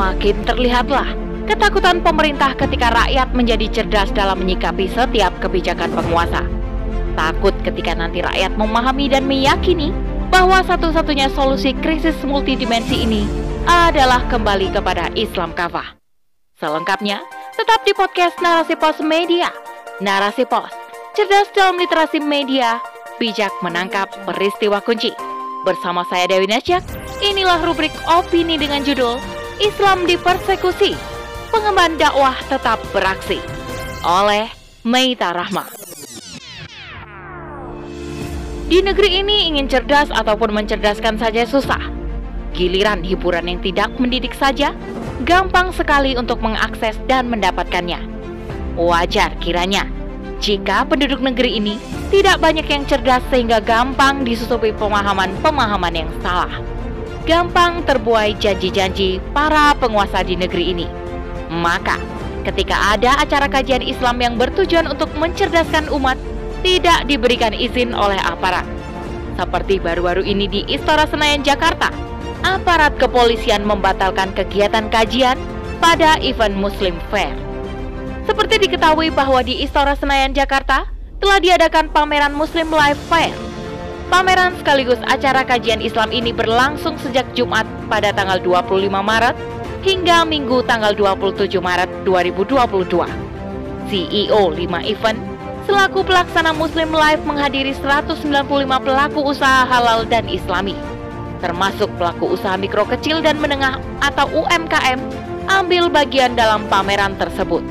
makin terlihatlah ketakutan pemerintah ketika rakyat menjadi cerdas dalam menyikapi setiap kebijakan penguasa. Takut ketika nanti rakyat memahami dan meyakini bahwa satu-satunya solusi krisis multidimensi ini adalah kembali kepada Islam kafah. Selengkapnya, tetap di podcast Narasi Pos Media. Narasi Pos, cerdas dalam literasi media, bijak menangkap peristiwa kunci. Bersama saya Dewi Nasjak, inilah rubrik opini dengan judul Islam dipersekusi, pengemban dakwah tetap beraksi oleh Meita Rahma. Di negeri ini ingin cerdas ataupun mencerdaskan saja susah. Giliran hiburan yang tidak mendidik saja, gampang sekali untuk mengakses dan mendapatkannya. Wajar kiranya jika penduduk negeri ini tidak banyak yang cerdas sehingga gampang disusupi pemahaman-pemahaman yang salah. Gampang terbuai janji-janji para penguasa di negeri ini. Maka, ketika ada acara kajian Islam yang bertujuan untuk mencerdaskan umat, tidak diberikan izin oleh aparat. Seperti baru-baru ini di Istora Senayan, Jakarta, aparat kepolisian membatalkan kegiatan kajian pada event Muslim Fair. Seperti diketahui bahwa di Istora Senayan, Jakarta, telah diadakan pameran Muslim Life Fair. Pameran sekaligus acara kajian Islam ini berlangsung sejak Jumat pada tanggal 25 Maret hingga Minggu tanggal 27 Maret 2022. CEO 5 Event selaku pelaksana Muslim Life menghadiri 195 pelaku usaha halal dan islami, termasuk pelaku usaha mikro kecil dan menengah atau UMKM, ambil bagian dalam pameran tersebut.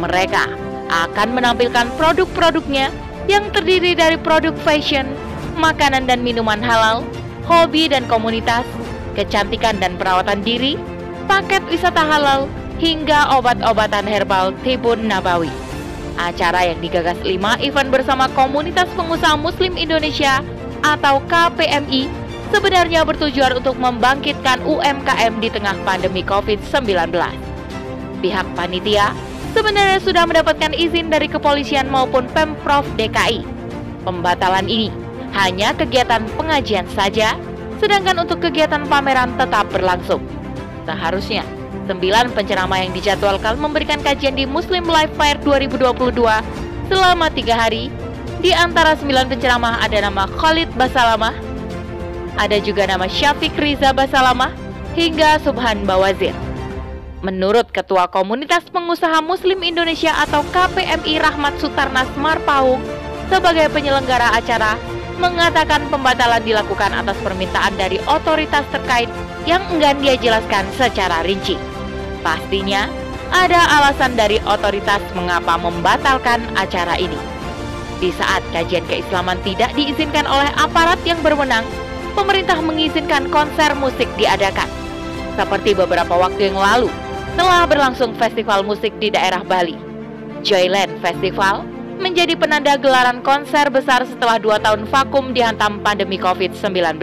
Mereka akan menampilkan produk-produknya yang terdiri dari produk fashion, makanan dan minuman halal, hobi dan komunitas, kecantikan dan perawatan diri, paket wisata halal, hingga obat-obatan herbal Tibun Nabawi. Acara yang digagas 5 event bersama Komunitas Pengusaha Muslim Indonesia atau KPMI sebenarnya bertujuan untuk membangkitkan UMKM di tengah pandemi COVID-19. Pihak panitia sebenarnya sudah mendapatkan izin dari kepolisian maupun Pemprov DKI. Pembatalan ini hanya kegiatan pengajian saja, sedangkan untuk kegiatan pameran tetap berlangsung. Seharusnya, sembilan penceramah yang dijadwalkan memberikan kajian di Muslim Life Fair 2022 selama tiga hari. Di antara sembilan penceramah ada nama Khalid Basalamah, ada juga nama Syafiq Riza Basalamah, hingga Subhan Bawazir. Menurut Ketua Komunitas Pengusaha Muslim Indonesia atau KPMI Rahmat Sutarnas Marpaung sebagai penyelenggara acara mengatakan pembatalan dilakukan atas permintaan dari otoritas terkait yang enggan dia jelaskan secara rinci. Pastinya ada alasan dari otoritas mengapa membatalkan acara ini. Di saat kajian keislaman tidak diizinkan oleh aparat yang berwenang, pemerintah mengizinkan konser musik diadakan. Seperti beberapa waktu yang lalu, telah berlangsung festival musik di daerah Bali. Joyland Festival menjadi penanda gelaran konser besar setelah dua tahun vakum dihantam pandemi COVID-19.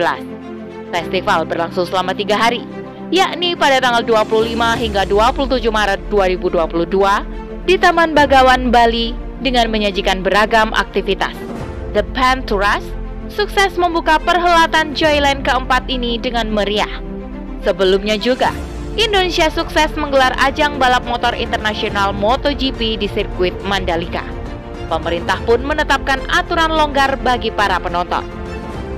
Festival berlangsung selama tiga hari, yakni pada tanggal 25 hingga 27 Maret 2022 di Taman Bagawan, Bali dengan menyajikan beragam aktivitas. The Panturas sukses membuka perhelatan Joyland keempat ini dengan meriah. Sebelumnya juga, Indonesia sukses menggelar ajang balap motor internasional MotoGP di sirkuit Mandalika. Pemerintah pun menetapkan aturan longgar bagi para penonton.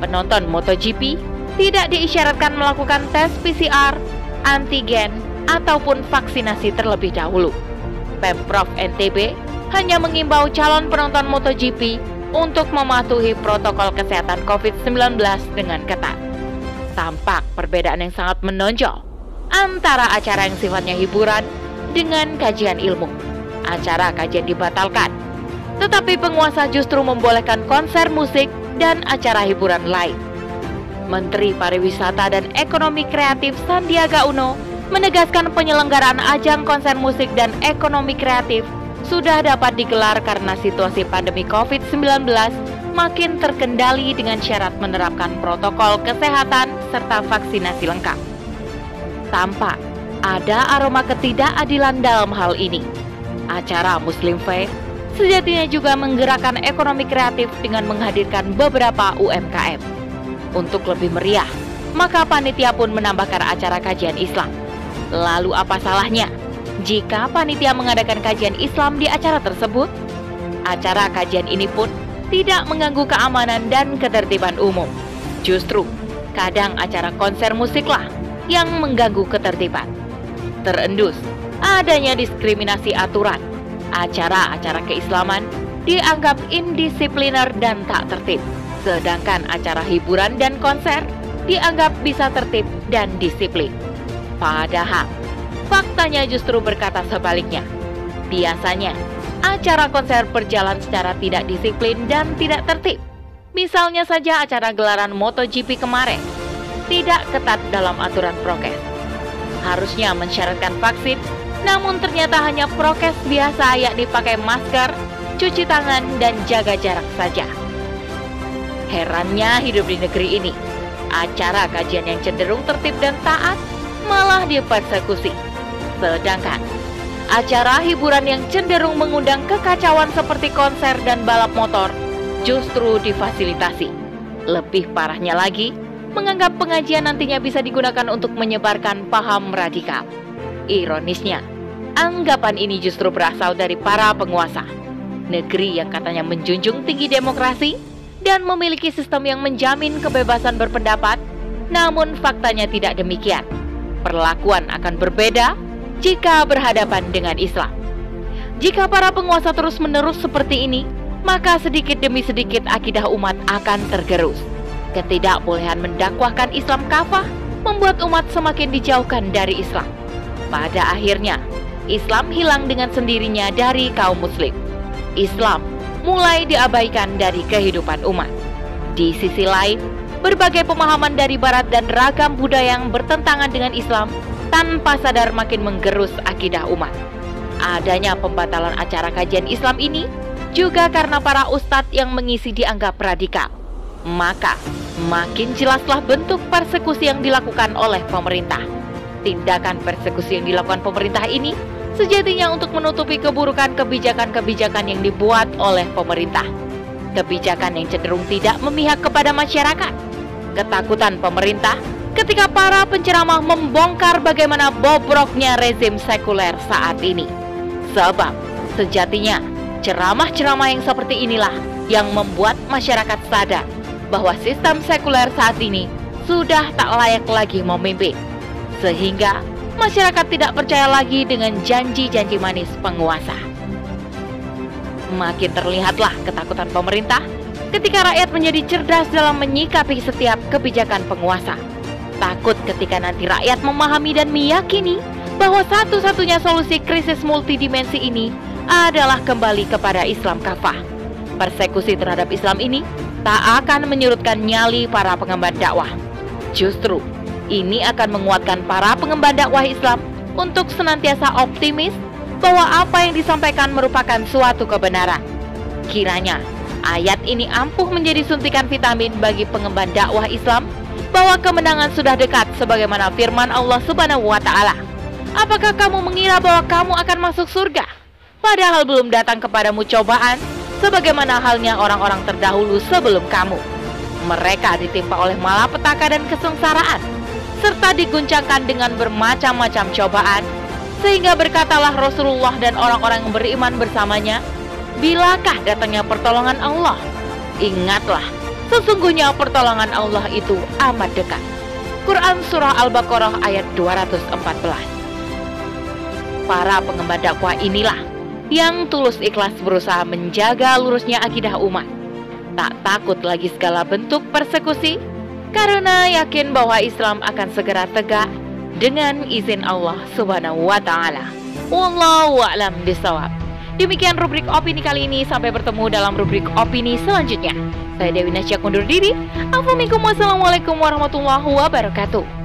Penonton MotoGP tidak diisyaratkan melakukan tes PCR, antigen, ataupun vaksinasi terlebih dahulu. Pemprov NTB hanya mengimbau calon penonton MotoGP untuk mematuhi protokol kesehatan COVID-19 dengan ketat. Tampak perbedaan yang sangat menonjol antara acara yang sifatnya hiburan dengan kajian ilmu. Acara kajian dibatalkan, tetapi penguasa justru membolehkan konser musik dan acara hiburan lain. Menteri Pariwisata dan Ekonomi Kreatif Sandiaga Uno menegaskan penyelenggaraan ajang konser musik dan ekonomi kreatif sudah dapat digelar karena situasi pandemi COVID-19 makin terkendali dengan syarat menerapkan protokol kesehatan serta vaksinasi lengkap tampak ada aroma ketidakadilan dalam hal ini. Acara Muslim Fair sejatinya juga menggerakkan ekonomi kreatif dengan menghadirkan beberapa UMKM. Untuk lebih meriah, maka panitia pun menambahkan acara kajian Islam. Lalu apa salahnya jika panitia mengadakan kajian Islam di acara tersebut? Acara kajian ini pun tidak mengganggu keamanan dan ketertiban umum. Justru, kadang acara konser musiklah yang mengganggu ketertiban. Terendus, adanya diskriminasi aturan. Acara-acara keislaman dianggap indisipliner dan tak tertib. Sedangkan acara hiburan dan konser dianggap bisa tertib dan disiplin. Padahal, faktanya justru berkata sebaliknya. Biasanya, acara konser berjalan secara tidak disiplin dan tidak tertib. Misalnya saja acara gelaran MotoGP kemarin, tidak ketat dalam aturan prokes. Harusnya mensyaratkan vaksin, namun ternyata hanya prokes biasa yakni pakai masker, cuci tangan, dan jaga jarak saja. Herannya hidup di negeri ini, acara kajian yang cenderung tertib dan taat malah dipersekusi. Sedangkan acara hiburan yang cenderung mengundang kekacauan seperti konser dan balap motor justru difasilitasi. Lebih parahnya lagi, menganggap pengajian nantinya bisa digunakan untuk menyebarkan paham radikal. Ironisnya, anggapan ini justru berasal dari para penguasa. Negeri yang katanya menjunjung tinggi demokrasi dan memiliki sistem yang menjamin kebebasan berpendapat, namun faktanya tidak demikian. Perlakuan akan berbeda jika berhadapan dengan Islam. Jika para penguasa terus-menerus seperti ini, maka sedikit demi sedikit akidah umat akan tergerus. Ketidakbolehan mendakwahkan Islam kafah membuat umat semakin dijauhkan dari Islam. Pada akhirnya, Islam hilang dengan sendirinya dari kaum muslim. Islam mulai diabaikan dari kehidupan umat. Di sisi lain, berbagai pemahaman dari barat dan ragam budaya yang bertentangan dengan Islam tanpa sadar makin menggerus akidah umat. Adanya pembatalan acara kajian Islam ini juga karena para ustadz yang mengisi dianggap radikal. Maka, makin jelaslah bentuk persekusi yang dilakukan oleh pemerintah. Tindakan persekusi yang dilakukan pemerintah ini sejatinya untuk menutupi keburukan kebijakan-kebijakan yang dibuat oleh pemerintah. Kebijakan yang cenderung tidak memihak kepada masyarakat. Ketakutan pemerintah ketika para penceramah membongkar bagaimana bobroknya rezim sekuler saat ini. Sebab, sejatinya Ceramah-ceramah yang seperti inilah yang membuat masyarakat sadar bahwa sistem sekuler saat ini sudah tak layak lagi memimpin. Sehingga masyarakat tidak percaya lagi dengan janji-janji manis penguasa. Makin terlihatlah ketakutan pemerintah ketika rakyat menjadi cerdas dalam menyikapi setiap kebijakan penguasa. Takut ketika nanti rakyat memahami dan meyakini bahwa satu-satunya solusi krisis multidimensi ini adalah kembali kepada Islam kafah. Persekusi terhadap Islam ini tak akan menyurutkan nyali para pengemban dakwah. Justru, ini akan menguatkan para pengemban dakwah Islam untuk senantiasa optimis bahwa apa yang disampaikan merupakan suatu kebenaran. Kiranya, ayat ini ampuh menjadi suntikan vitamin bagi pengemban dakwah Islam bahwa kemenangan sudah dekat sebagaimana firman Allah Subhanahu wa taala. Apakah kamu mengira bahwa kamu akan masuk surga? padahal belum datang kepadamu cobaan, sebagaimana halnya orang-orang terdahulu sebelum kamu. Mereka ditimpa oleh malapetaka dan kesengsaraan, serta diguncangkan dengan bermacam-macam cobaan, sehingga berkatalah Rasulullah dan orang-orang yang beriman bersamanya, Bilakah datangnya pertolongan Allah? Ingatlah, sesungguhnya pertolongan Allah itu amat dekat. Quran Surah Al-Baqarah ayat 214 Para pengemban dakwah inilah yang tulus ikhlas berusaha menjaga lurusnya akidah umat. Tak takut lagi segala bentuk persekusi karena yakin bahwa Islam akan segera tegak dengan izin Allah Subhanahu wa taala. Wallahu a'lam bishawab. Demikian rubrik opini kali ini. Sampai bertemu dalam rubrik opini selanjutnya. Saya Dewi Nasya kundur diri. Assalamualaikum warahmatullahi wabarakatuh.